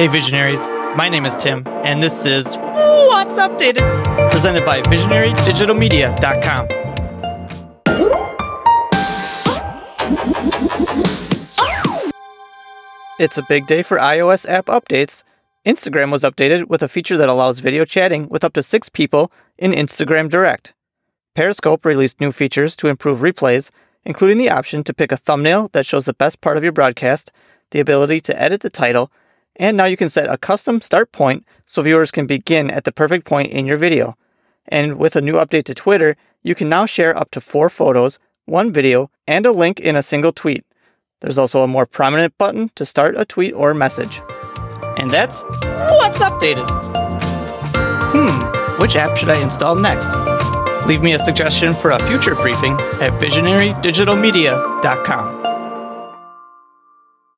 Hey, visionaries. My name is Tim, and this is What's Updated, presented by VisionaryDigitalMedia.com. It's a big day for iOS app updates. Instagram was updated with a feature that allows video chatting with up to six people in Instagram Direct. Periscope released new features to improve replays, including the option to pick a thumbnail that shows the best part of your broadcast, the ability to edit the title, and now you can set a custom start point so viewers can begin at the perfect point in your video. And with a new update to Twitter, you can now share up to four photos, one video, and a link in a single tweet. There's also a more prominent button to start a tweet or message. And that's what's updated. Hmm, which app should I install next? Leave me a suggestion for a future briefing at visionarydigitalmedia.com.